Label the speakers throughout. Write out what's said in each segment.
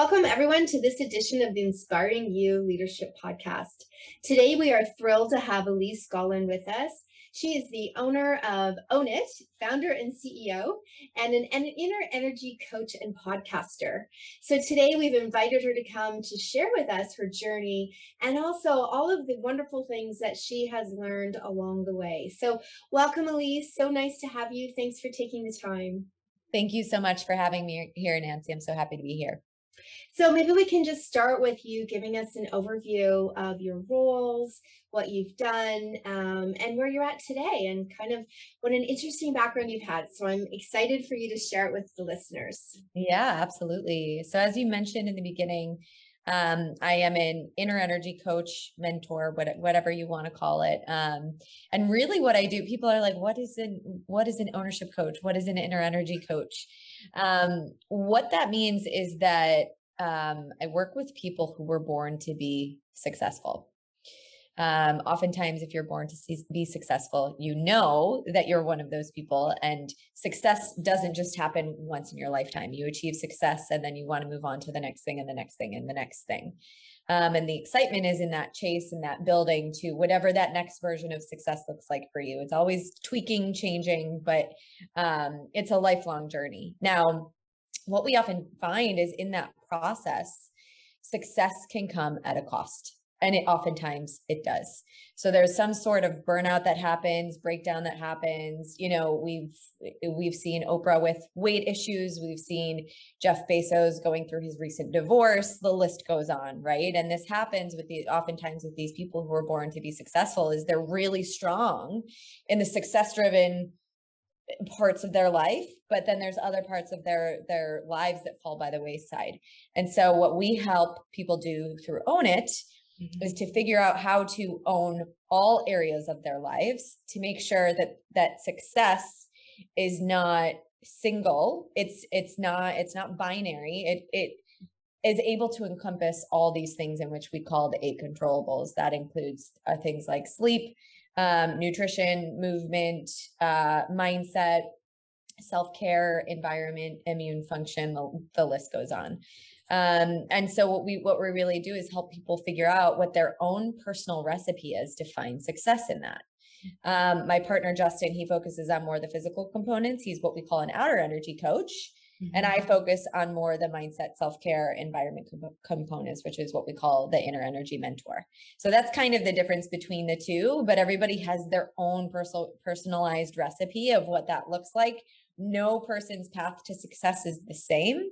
Speaker 1: Welcome, everyone, to this edition of the Inspiring You Leadership Podcast. Today, we are thrilled to have Alyse Gaulin with us. She is the owner of Own It, founder and CEO, and an inner energy coach and podcaster. So today we've invited her to come to share with us her journey and also all of the wonderful things that she has learned along the way. So welcome, Alyse. So nice to have you. Thanks for taking the time.
Speaker 2: Thank you so much for having me here, Nancy. I'm so happy to be here.
Speaker 1: So maybe we can just start with you giving us an overview of your roles, what you've done, um, and where you're at today, and kind of what an interesting background you've had. So I'm excited for you to share it with the listeners.
Speaker 2: Yeah, absolutely. So as you mentioned in the beginning, um, I am an inner energy coach, mentor, whatever you want to call it. Um, and really, what I do, people are like, "What is an what is an ownership coach? What is an inner energy coach?" Um, what that means is that um, I work with people who were born to be successful. Um, oftentimes, if you're born to see, be successful, you know that you're one of those people, and success doesn't just happen once in your lifetime. You achieve success, and then you want to move on to the next thing, and the next thing, and the next thing. Um, and the excitement is in that chase and that building to whatever that next version of success looks like for you. It's always tweaking, changing, but um, it's a lifelong journey. Now, what we often find is in that process, success can come at a cost and it oftentimes it does. So there's some sort of burnout that happens breakdown that happens. You know we've we've seen oprah with weight issues. We've seen jeff bezos going through his recent divorce. The list goes on right? And this happens with the oftentimes with these people who are born to be successful is they're really strong in the success driven parts of their life but then there's other parts of their their lives that fall by the wayside. And so what we help people do through own it mm-hmm. is to figure out how to own all areas of their lives to make sure that that success is not single. It's it's not it's not binary. It it is able to encompass all these things in which we call the eight controllables. That includes uh, things like sleep um, nutrition movement uh, mindset self-care environment immune function the, the list goes on um, and so what we what we really do is help people figure out what their own personal recipe is to find success in that. Um, my partner Justin, he focuses on more the physical components. He's what we call an outer energy coach. Mm-hmm. And I mm-hmm. focus on more the mindset, self care, environment comp- components, which is what we call the inner energy mentor. So that's kind of the difference between the two. But everybody has their own personal, personalized recipe of what that looks like. No person's path to success is the same.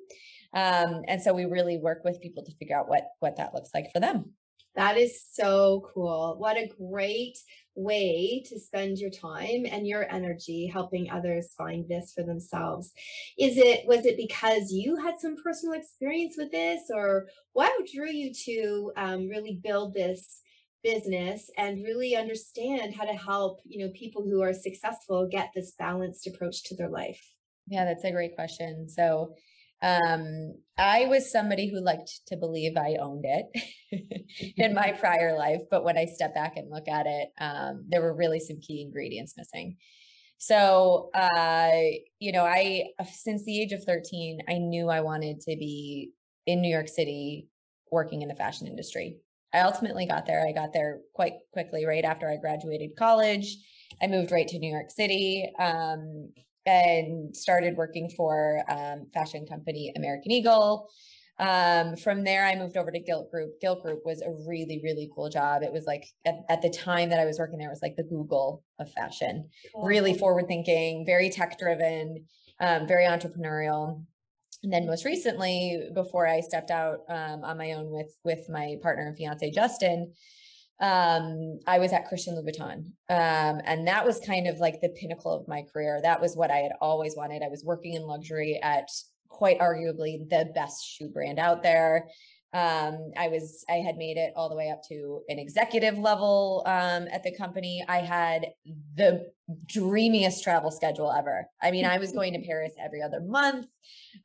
Speaker 2: Um, and so we really work with people to figure out what what that looks like for them.
Speaker 1: That is so cool. What a great way to spend your time and your energy helping others find this for themselves. Is it was it because you had some personal experience with this or what drew you to um, really build this business and really understand how to help, you know, people who are successful get this balanced approach to their life?
Speaker 2: Yeah, that's a great question. So um, I was somebody who liked to believe I owned it in my prior life, but when I step back and look at it, um, there were really some key ingredients missing. So, uh, you know, I since the age of 13, I knew I wanted to be in New York City working in the fashion industry. I ultimately got there. I got there quite quickly, right after I graduated college. I moved right to New York City. Um, and started working for um, fashion company American Eagle. Um, from there, I moved over to Gilt Group. Gilt Group was a really, really cool job. It was like at, at the time that I was working there, it was like the Google of fashion. Cool. Really forward thinking, very tech driven, um, very entrepreneurial. And then most recently, before I stepped out um, on my own with with my partner and fiance Justin, um, I was at Christian Louboutin. Um, and that was kind of like the pinnacle of my career. That was what I had always wanted. I was working in luxury at quite arguably the best shoe brand out there. Um, I was, I had made it all the way up to an executive level um, at the company. I had the dreamiest travel schedule ever. I mean, I was going to Paris every other month.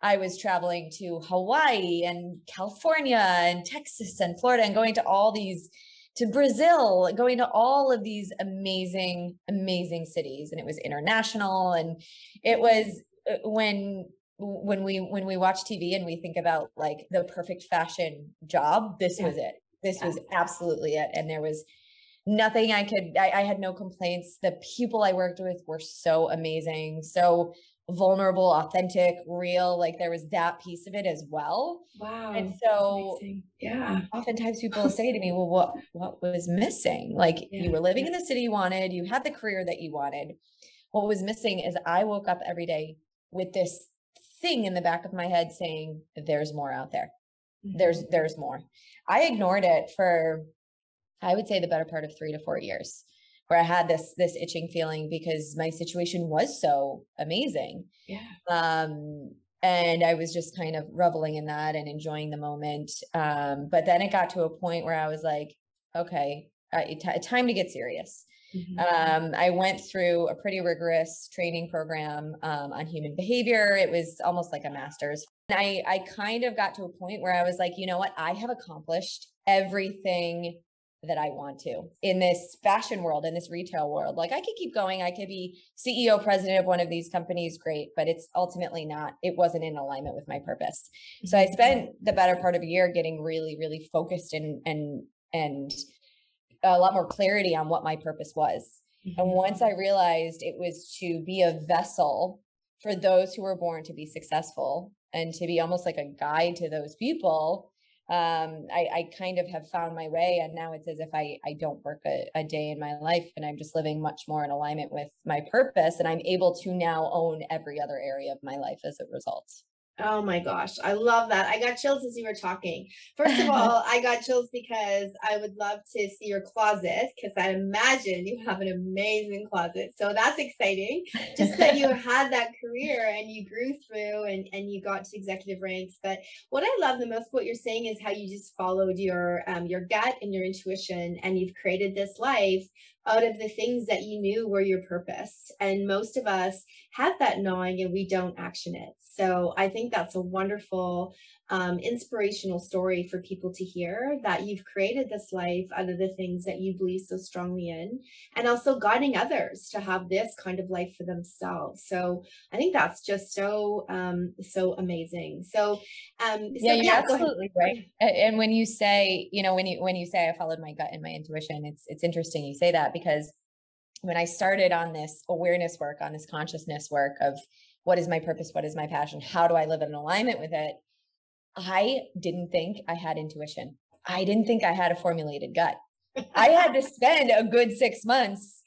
Speaker 2: I was traveling to Hawaii and California and Texas and Florida and going to all these to Brazil, going to all of these amazing, amazing cities. And it was international. And it was uh, when when we when we watch TV and we think about like the perfect fashion job, this yeah. was it. This yeah. was absolutely it. And there was nothing I could I, I had no complaints. The people I worked with were so amazing. So vulnerable, authentic, real. Like there was that piece of it as well.
Speaker 1: Wow.
Speaker 2: And so
Speaker 1: yeah.
Speaker 2: Oftentimes people say to me, Well, what what was missing? Like yeah. you were living in the city you wanted, you had the career that you wanted. What was missing is I woke up every day with this thing in the back of my head saying, There's more out there. Mm-hmm. There's there's more. I ignored it for I would say the better part of three to four years where I had this this itching feeling because my situation was so amazing.
Speaker 1: Yeah.
Speaker 2: Um and I was just kind of reveling in that and enjoying the moment. Um, but then it got to a point where I was like, okay, t- time to get serious. Mm-hmm. Um, I went through a pretty rigorous training program um, on human behavior. It was almost like a master's. And I, I kind of got to a point where I was like, you know what? I have accomplished everything that I want to in this fashion world, in this retail world. Like I could keep going. I could be CEO, president of one of these companies, great, but it's ultimately not, it wasn't in alignment with my purpose. So I mm-hmm. spent the better part of a year getting really, really focused and and and a lot more clarity on what my purpose was. Mm-hmm. And once I realized it was to be a vessel for those who were born to be successful and to be almost like a guide to those people um, I, I kind of have found my way and now it's as if I, I don't work a, a day in my life and I'm just living much more in alignment with my purpose and I'm able to now own every other area of my life as a result.
Speaker 1: Oh my gosh, I love that. I got chills as you were talking. First of all, I got chills because I would love to see your closet because I imagine you have an amazing closet. So that's exciting. Just that you had that career and you grew through and, and you got to executive ranks. But what I love the most what you're saying is how you just followed your um, your gut and your intuition and you've created this life out of the things that you knew were your purpose. And most of us have that knowing and we don't action it. So I think that's a wonderful, um, inspirational story for people to hear that you've created this life out of the things that you believe so strongly in, and also guiding others to have this kind of life for themselves. So I think that's just so um, so amazing. So, um, so
Speaker 2: yeah, you're yeah, absolutely right. And when you say, you know, when you when you say I followed my gut and my intuition, it's it's interesting you say that because when I started on this awareness work, on this consciousness work of what is my purpose? What is my passion? How do I live in alignment with it? I didn't think I had intuition. I didn't think I had a formulated gut. I had to spend a good six months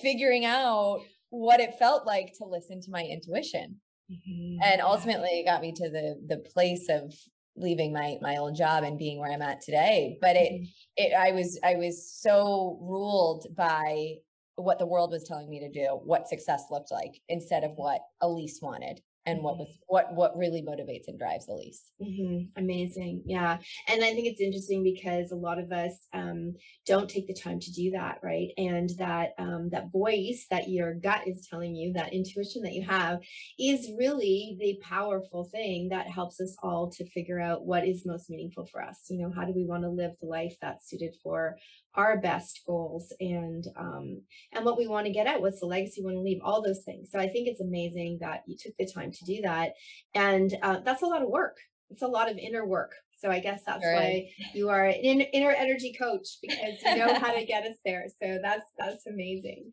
Speaker 2: figuring out what it felt like to listen to my intuition. Mm-hmm. And ultimately it got me to the the place of leaving my my old job and being where I'm at today. But it mm-hmm. it I was I was so ruled by what the world was telling me to do, what success looked like, instead of what Alyse wanted and what was mm-hmm. what what really motivates and drives Alyse.
Speaker 1: Mm-hmm. Amazing, yeah. And I think it's interesting because a lot of us um, don't take the time to do that, right? And that um, that voice that your gut is telling you, that intuition that you have, is really the powerful thing that helps us all to figure out what is most meaningful for us. You know, how do we want to live the life that's suited for our best goals and um, and what we want to get out what's the legacy we want to leave all those things. So i think it's amazing that you took the time to do that. And uh, that's a lot of work. It's a lot of inner work so I guess that's right. why you are an inner energy coach because you know how to get us there. So that's that's amazing.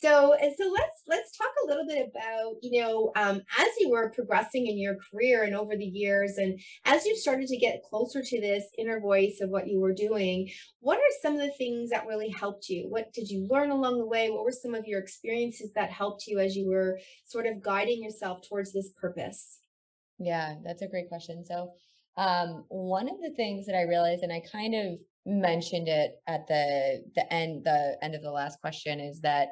Speaker 1: So so let's let's talk a little bit about you know um, as you were progressing in your career and over the years, and as you started to get closer to this inner voice of what you were doing. What are some of the things that really helped you? What did you learn along the way? What were some of your experiences that helped you as you were sort of guiding yourself towards this purpose?
Speaker 2: Yeah, that's a great question. So um, one of the things that I realized, and I kind of mentioned it at the the end the end of the last question, is that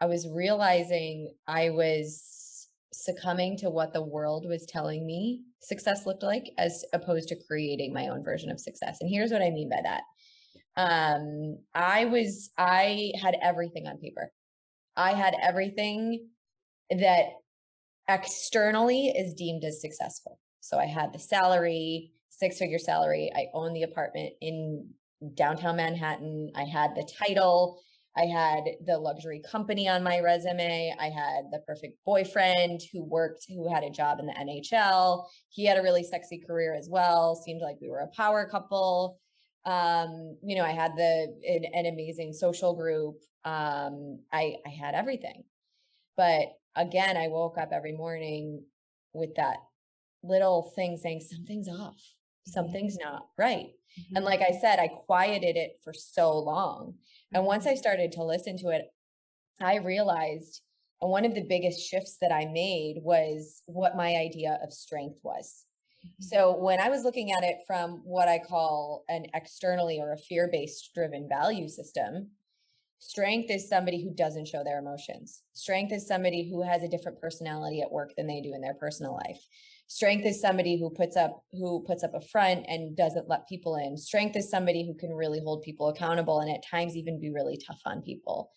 Speaker 2: I was realizing I was succumbing to what the world was telling me success looked like, as opposed to creating my own version of success. And here's what I mean by that. Um, I was I had everything on paper. I had everything that externally is deemed as successful. So I had the salary, six figure salary. I owned the apartment in downtown Manhattan. I had the title. I had the luxury company on my resume. I had the perfect boyfriend who worked, who had a job in the NHL. He had a really sexy career as well. Seemed like we were a power couple. Um, you know, I had the an, an amazing social group. Um, I I had everything. But again, I woke up every morning with that little thing saying something's off. Mm-hmm. Something's not right. Mm-hmm. And like I said, I quieted it for so long. And once I mm-hmm. started to listen to it, I realized and one of the biggest shifts that I made was what my idea of strength was. Mm-hmm. So when I was looking at it from what I call an externally or a fear-based driven value system, strength is somebody who doesn't show their emotions. Strength is somebody who has a different personality at work than they do in their personal life. Strength is somebody who puts up who puts up a front and doesn't let people in. Strength is somebody who can really hold people accountable and at times even be really tough on people.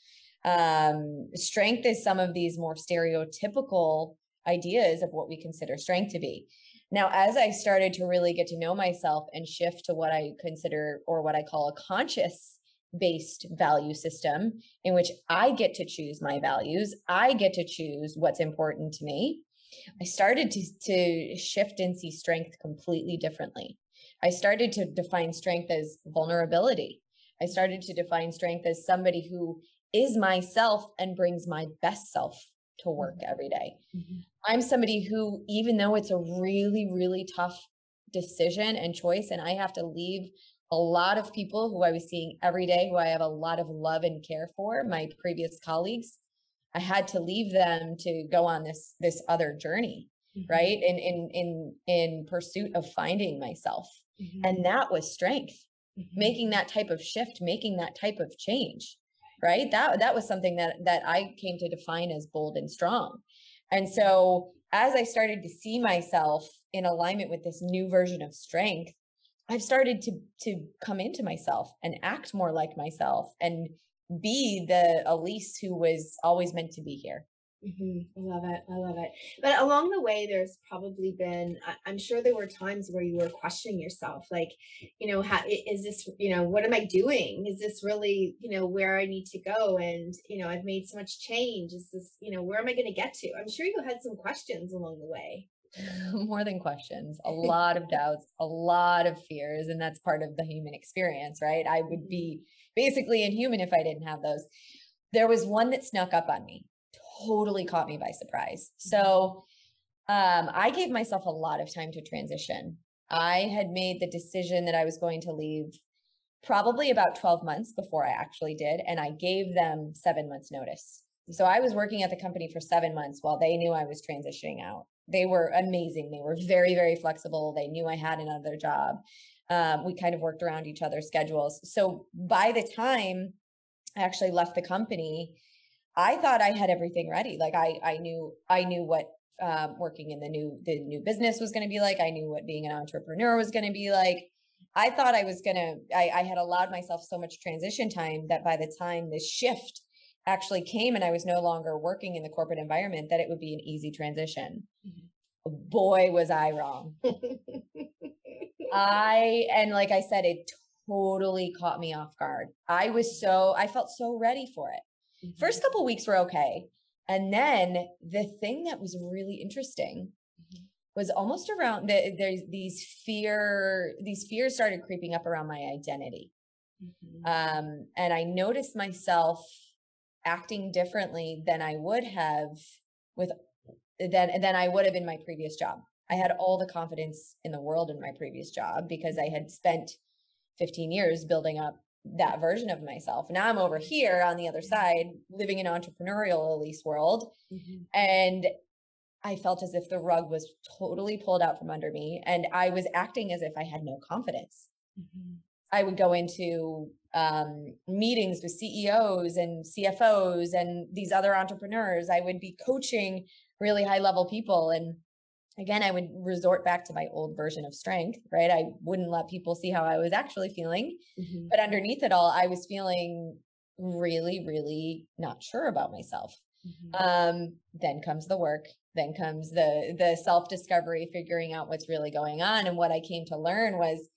Speaker 2: Um, strength is some of these more stereotypical ideas of what we consider strength to be. Now, as I started to really get to know myself and shift to what I consider or what I call a conscious based value system in which I get to choose my values, I get to choose what's important to me. I started to, to shift and see strength completely differently. I started to define strength as vulnerability. I started to define strength as somebody who is myself and brings my best self to work mm-hmm. every day. Mm-hmm. I'm somebody who, even though it's a really, really tough decision and choice, and I have to leave a lot of people who I was seeing every day, who I have a lot of love and care for, my previous colleagues, I had to leave them to go on this this other journey, mm-hmm. right? In in in in pursuit of finding myself. Mm-hmm. And that was strength. Mm-hmm. Making that type of shift, making that type of change. Right? That that was something that that I came to define as bold and strong. And so as I started to see myself in alignment with this new version of strength, I've started to to come into myself and act more like myself and be the Alyse who was always meant to be here.
Speaker 1: Mm-hmm. I love it. I love it. But along the way, there's probably been, I'm sure there were times where you were questioning yourself, like, you know, how is this, you know, what am I doing? Is this really, you know, where I need to go? And, you know, I've made so much change. Is this, you know, where am I going to get to? I'm sure you had some questions along the way.
Speaker 2: More than questions, a lot of doubts, a lot of fears. And that's part of the human experience, right? I would mm-hmm. be basically inhuman if I didn't have those. There was one that snuck up on me, totally caught me by surprise. So um, I gave myself a lot of time to transition. I had made the decision that I was going to leave probably about 12 months before I actually did. And I gave them seven months notice. So I was working at the company for seven months while they knew I was transitioning out. They were amazing. They were very, very flexible. They knew I had another job um, we kind of worked around each other's schedules. So by the time I actually left the company, I thought I had everything ready. Like I, I knew, I knew what um, working in the new, the new business was going to be like. I knew what being an entrepreneur was going to be like. I thought I was going to, I had allowed myself so much transition time that by the time this shift actually came and I was no longer working in the corporate environment, that it would be an easy transition. Mm-hmm. Boy, was I wrong. I, and like I said, it totally caught me off guard. I was so, I felt so ready for it. Mm-hmm. First couple weeks were okay. And then the thing that was really interesting mm-hmm. was almost around the, there's these fear, these fears started creeping up around my identity. Mm-hmm. Um, and I noticed myself acting differently than I would have with than than I would have in my previous job. I had all the confidence in the world in my previous job because I had spent 15 years building up that version of myself. Now I'm over here on the other side, living in an entrepreneurial Alyse world. Mm-hmm. And I felt as if the rug was totally pulled out from under me. And I was acting as if I had no confidence. Mm-hmm. I would go into um, meetings with CEOs and CFOs and these other entrepreneurs. I would be coaching really high level people. And again, I would resort back to my old version of strength, right? I wouldn't let people see how I was actually feeling. Mm-hmm. But underneath it all, I was feeling really, really not sure about myself. Mm-hmm. Um, then comes the work, then comes the the self-discovery, figuring out what's really going on. And what I came to learn was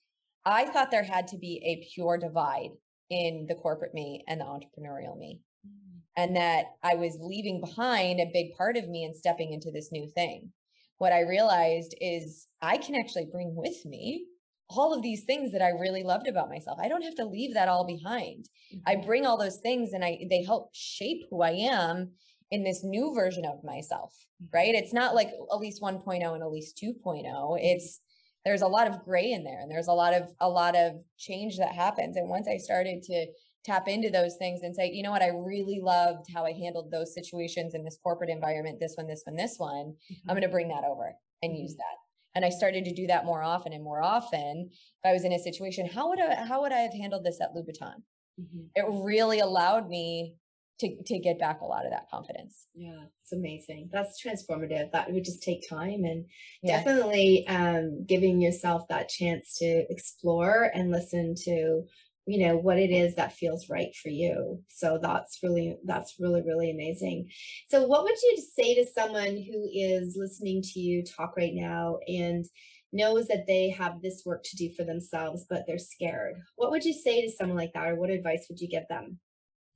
Speaker 2: I thought there had to be a pure divide in the corporate me and the entrepreneurial me. Mm. And that I was leaving behind a big part of me and stepping into this new thing. What I realized is I can actually bring with me all of these things that I really loved about myself. I don't have to leave that all behind. Mm-hmm. I bring all those things and I they help shape who I am in this new version of myself, mm-hmm. right? It's not like Alyse 1.0 and Alyse 2.0. It's there's a lot of gray in there and there's a lot of a lot of change that happens and once i started to tap into those things and say you know what i really loved how i handled those situations in this corporate environment this one this one this one mm-hmm. i'm going to bring that over and mm-hmm. use that and i started to do that more often and more often if i was in a situation how would i how would i have handled this at louboutin mm-hmm. it really allowed me to to get back a lot of that confidence.
Speaker 1: Yeah, it's amazing. That's transformative. That would just take time and yeah. definitely um, giving yourself that chance to explore and listen to you know what it is that feels right for you. So that's really that's really really amazing. So what would you say to someone who is listening to you talk right now and knows that they have this work to do for themselves but they're scared? What would you say to someone like that or what advice would you give them?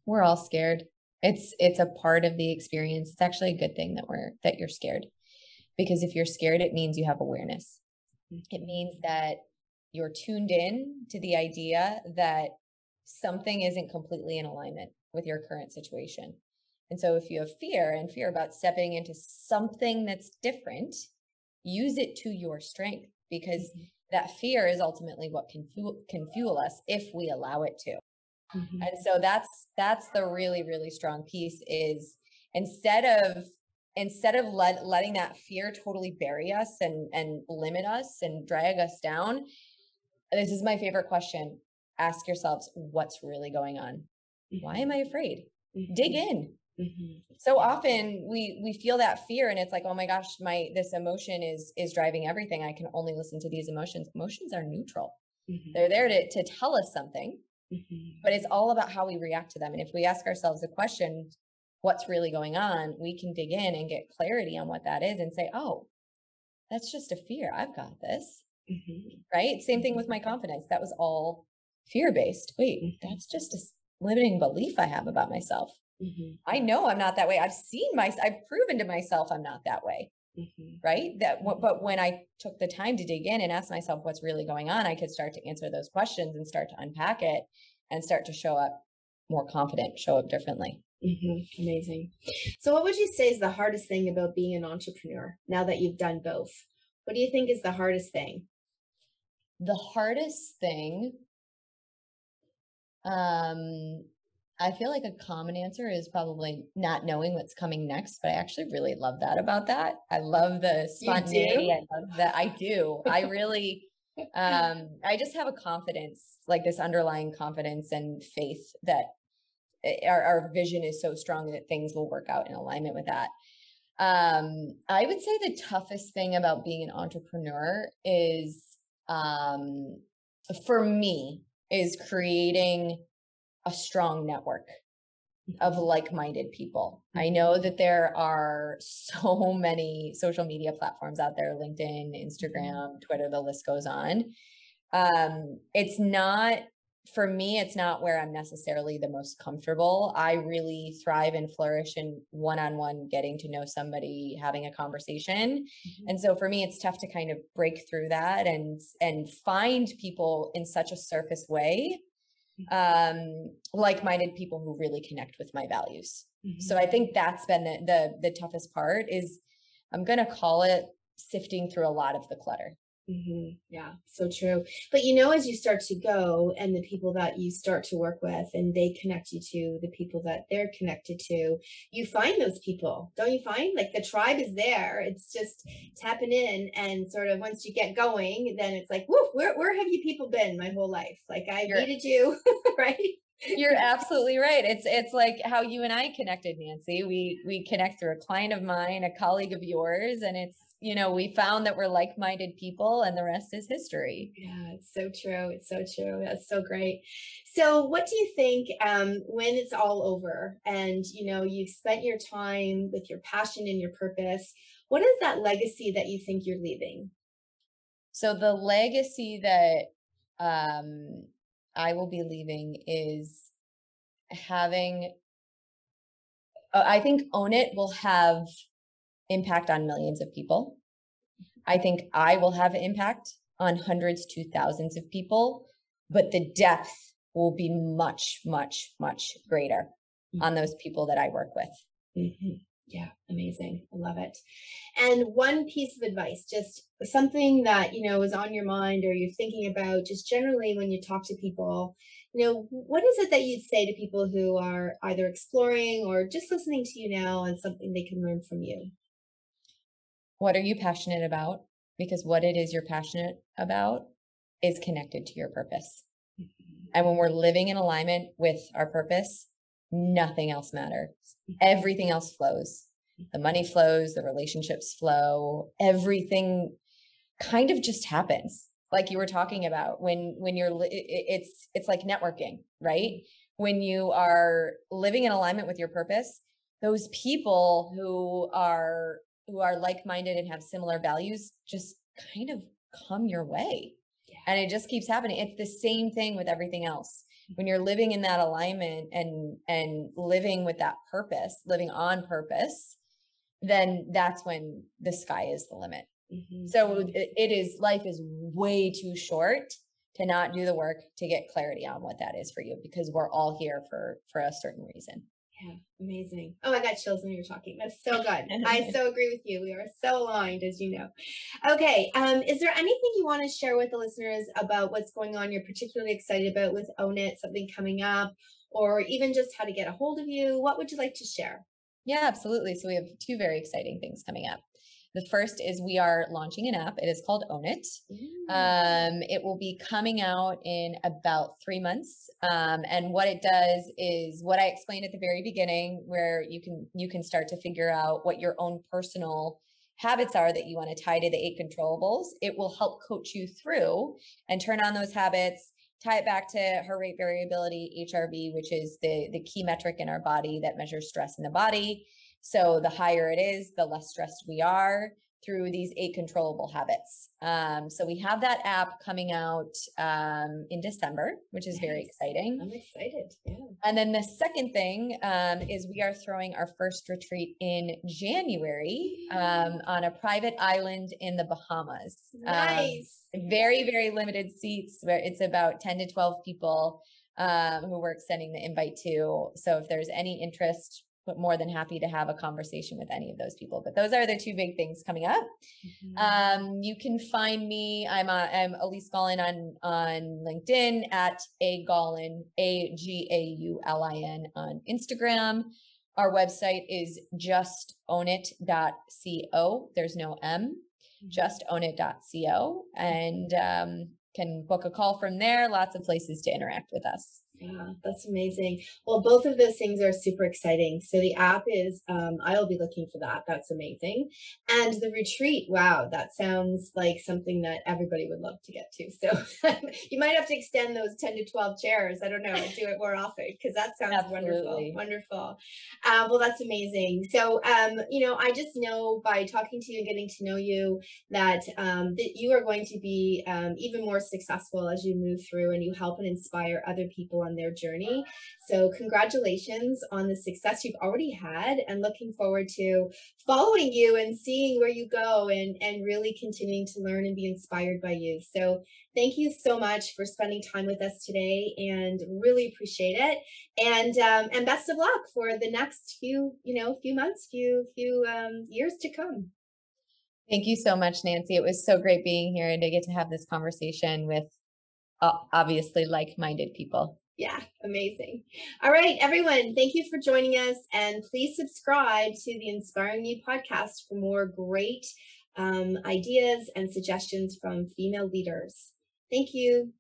Speaker 2: We're all scared. It's it's a part of the experience. It's actually a good thing that we're that you're scared. Because if you're scared it means you have awareness. Mm-hmm. It means that you're tuned in to the idea that something isn't completely in alignment with your current situation and so if you have fear and fear about stepping into something that's different use it to your strength because mm-hmm. that fear is ultimately what can fuel, can fuel us if we allow it to Mm-hmm. And so that's that's the really really strong piece is instead of instead of let, letting that fear totally bury us and and limit us and drag us down this is my favorite question ask yourselves what's really going on mm-hmm. why am i afraid mm-hmm. dig in mm-hmm. so often we we feel that fear and it's like oh my gosh my this emotion is is driving everything i can only listen to these emotions emotions are neutral mm-hmm. they're there to to tell us something Mm-hmm. But it's all about how we react to them. And if we ask ourselves the question, what's really going on, we can dig in and get clarity on what that is and say, oh, that's just a fear. I've got this. Mm-hmm. Right. Same thing with my mm-hmm. confidence. That was all fear based. Wait, mm-hmm. that's just a limiting belief I have about myself. Mm-hmm. I know I'm not that way. I've seen my, I've proven to myself I'm not that way. Mm-hmm. Right. That, but when I took the time to dig in and ask myself what's really going on, I could start to answer those questions and start to unpack it and start to show up more confident, show up differently.
Speaker 1: Mm-hmm. Amazing. So, what would you say is the hardest thing about being an entrepreneur now that you've done both? What do you think is the hardest thing?
Speaker 2: The hardest thing, um, I feel like a common answer is probably not knowing what's coming next, but I actually really love that about that. I love the spontaneity. I love that. I do. I really, um, I just have a confidence, like this underlying confidence and faith that eh, our, our vision is so strong that things will work out in alignment with that. Um, I would say the toughest thing about being an entrepreneur is, um, for me, is creating a strong network of mm-hmm. like-minded people. I mm-hmm. know that there are so many social media platforms out there, LinkedIn, mm-hmm. Instagram, Twitter, the list goes on. Um, it's not for me, it's not where I'm necessarily the most comfortable. I really thrive and flourish in one-on-one getting to know somebody, having a conversation. Mm-hmm. And so for me, it's tough to kind of break through that and and find people in such a surface way Mm-hmm. um, like-minded people who really connect with my values. Mm-hmm. So I think that's been the, the the toughest part is I'm gonna call it sifting through a lot of the clutter.
Speaker 1: Mm-hmm. Yeah, so true. But you know, as you start to go and the people that you start to work with and they connect you to the people that they're connected to, you find those people, don't you find? Like the tribe is there. It's just tapping in and sort of once you get going, then it's like, whoo, where, where have you people been my whole life? Like I You're- needed you, right?
Speaker 2: You're absolutely right. It's it's like how you and I connected, Nancy. We we connect through a client of mine, a colleague of yours, and it's you know, we found that we're like minded people and the rest is history.
Speaker 1: Yeah, it's so true. It's so true. That's so great. So, what do you think um, when it's all over and, you know, you've spent your time with your passion and your purpose? What is that legacy that you think you're leaving?
Speaker 2: So, the legacy that um, I will be leaving is having uh, I think Own It will have impact on millions of people. I think I will have impact on hundreds to thousands of people, but the depth will be much, much, much greater mm-hmm. on those people that I work with.
Speaker 1: Mm-hmm. Yeah, amazing. I love it. And one piece of advice, just something that, you know, is on your mind or you're thinking about just generally when you talk to people, you know, what is it that you'd say to people who are either exploring or just listening to you now and something they can learn from you?
Speaker 2: What are you passionate about? Because what it is you're passionate about is connected to your purpose. Mm-hmm. And when we're living in alignment with our purpose, nothing else matters. Mm-hmm. Everything else flows. The money flows, the relationships flow, everything kind of just happens. Like you were talking about when when you're it's it's like networking, right? When you are living in alignment with your purpose, those people who are who are like-minded and have similar values just kind of come your way. Yeah. And it just keeps happening. It's the same thing with everything else when you're living in that alignment and and living with that purpose living on purpose then that's when the sky is the limit mm-hmm. so it, it is life is way too short to not do the work to get clarity on what that is for you because we're all here for for a certain reason
Speaker 1: yeah, amazing. Oh, I got chills when you were talking. That's so good. I so agree with you. We are so aligned, as you know. Okay, um, is there anything you want to share with the listeners about what's going on you're particularly excited about with Own It, something coming up, or even just how to get a hold of you? What would you like to share?
Speaker 2: Yeah, absolutely. So we have two very exciting things coming up. The first is we are launching an app. It is called Own It. Um, it will be coming out in about three months. Um, and what it does is what I explained at the very beginning, where you can you can start to figure out what your own personal habits are that you want to tie to the eight controllables. It will help coach you through and turn on those habits tie it back to heart rate variability hrv which is the the key metric in our body that measures stress in the body so the higher it is, the less stressed we are through these eight controllable habits. Um, so we have that app coming out um, in December, which is very exciting.
Speaker 1: I'm excited. Yeah.
Speaker 2: And then the second thing um, is we are throwing our first retreat in January um, on a private island in the Bahamas.
Speaker 1: Um, nice.
Speaker 2: very, very limited seats. Where it's about 10 to 12 people um, who we're extending the invite to. So if there's any interest, but more than happy to have a conversation with any of those people. But those are the two big things coming up. Mm-hmm. Um, you can find me. I'm a, I'm Alyse Gaulin on on LinkedIn at a Gaulin a g a u l i n on Instagram. Our website is justownit.co. There's no M. Mm-hmm. Justownit.co, and um, can book a call from there. Lots of places to interact with us.
Speaker 1: Yeah, that's amazing. Well, both of those things are super exciting. So the app is, um, I'll be looking for that. That's amazing. And the retreat, wow, that sounds like something that everybody would love to get to. So you might have to extend those 10 to 12 chairs. I don't know, do it more often because that sounds Absolutely. wonderful. Wonderful. Uh, well, that's amazing. So, um, you know, I just know by talking to you and getting to know you that, um, that you are going to be um, even more successful as you move through and you help and inspire other people on their journey. So, congratulations on the success you've already had, and looking forward to following you and seeing where you go and, and really continuing to learn and be inspired by you. So, thank you so much for spending time with us today and really appreciate it. And um, and best of luck for the next few, you know, few months, few, few um, years to come.
Speaker 2: Thank you so much, Nancy. It was so great being here and to get to have this conversation with uh, obviously like minded people.
Speaker 1: Yeah, amazing. All right, everyone, thank you for joining us. And please subscribe to the Inspiring You podcast for more great um, ideas and suggestions from female leaders. Thank you.